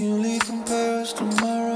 You leave from Paris tomorrow.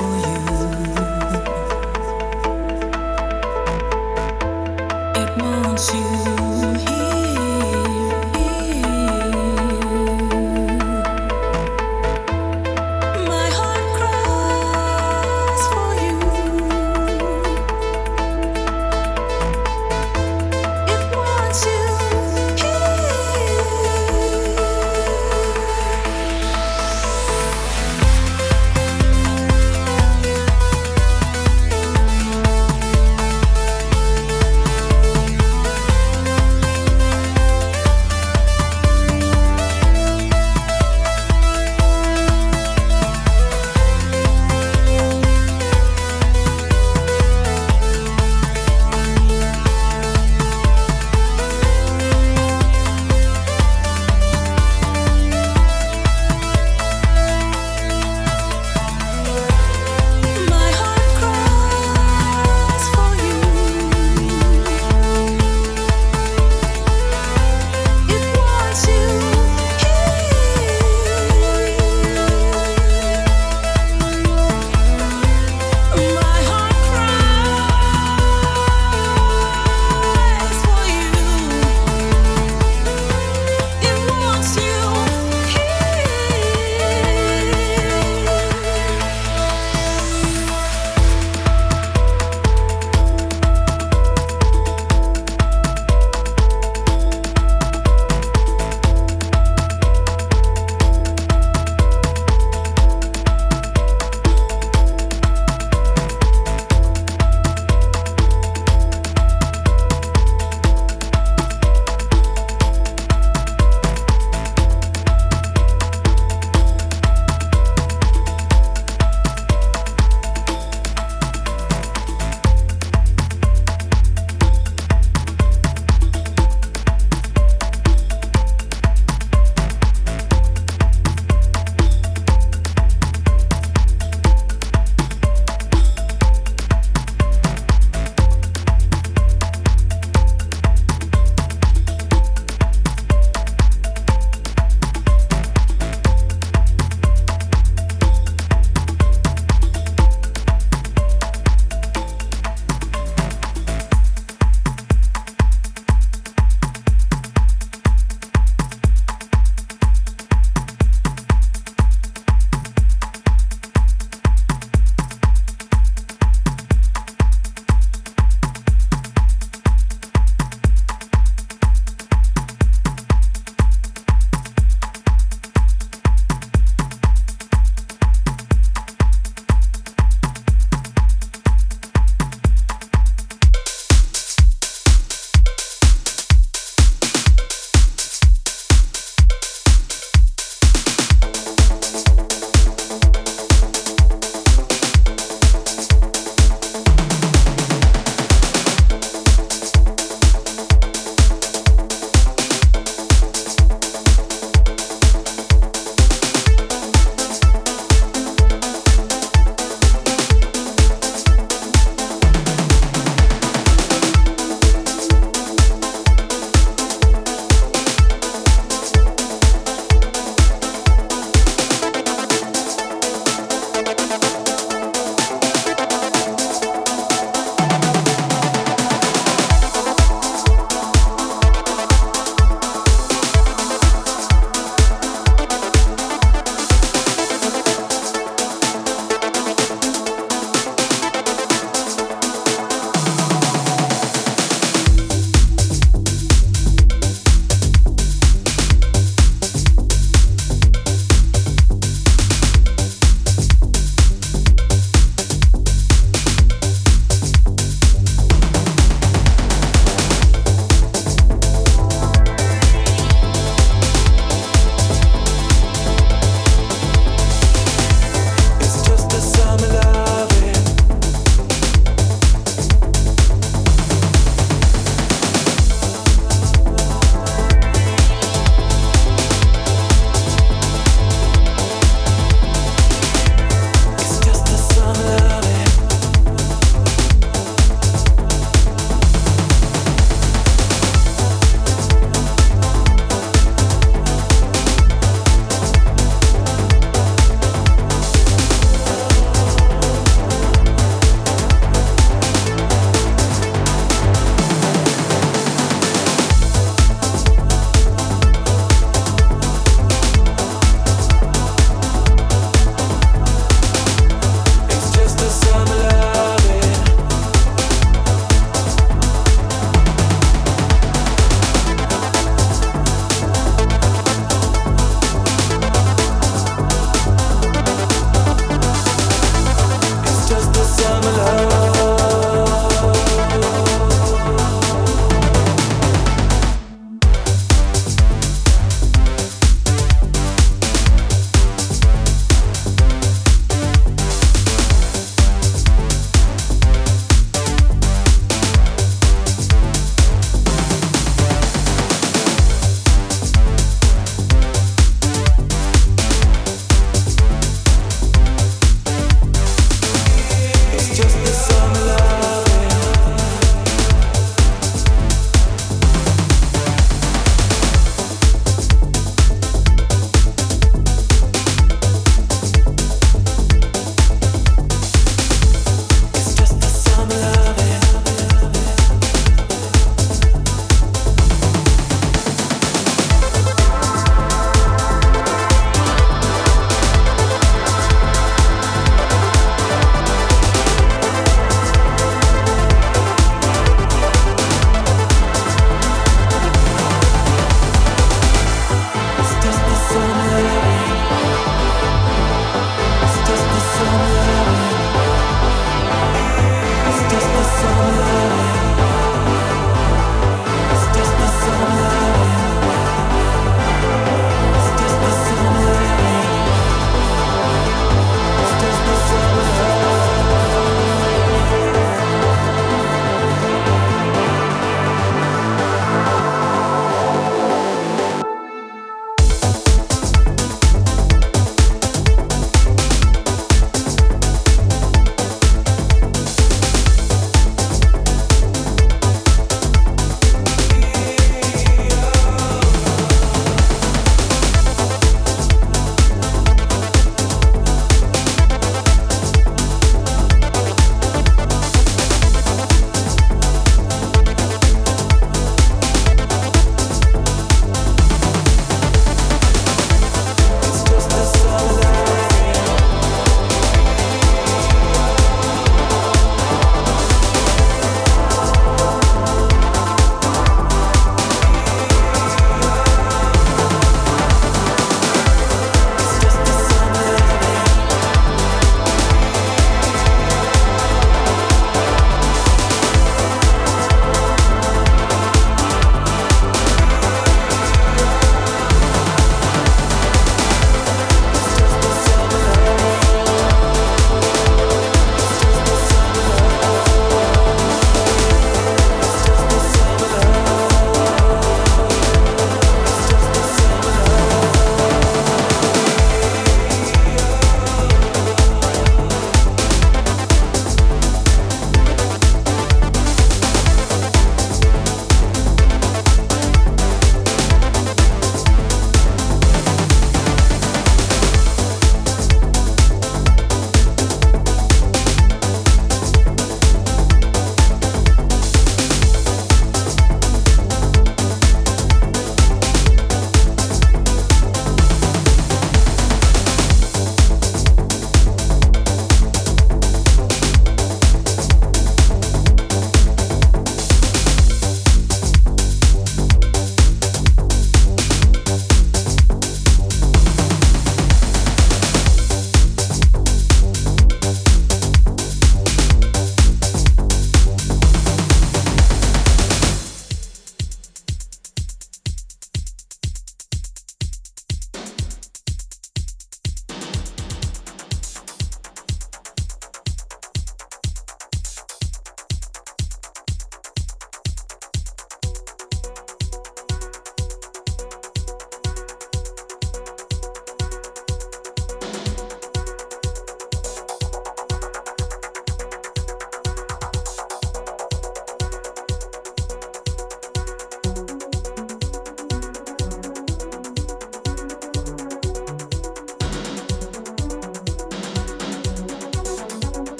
for you.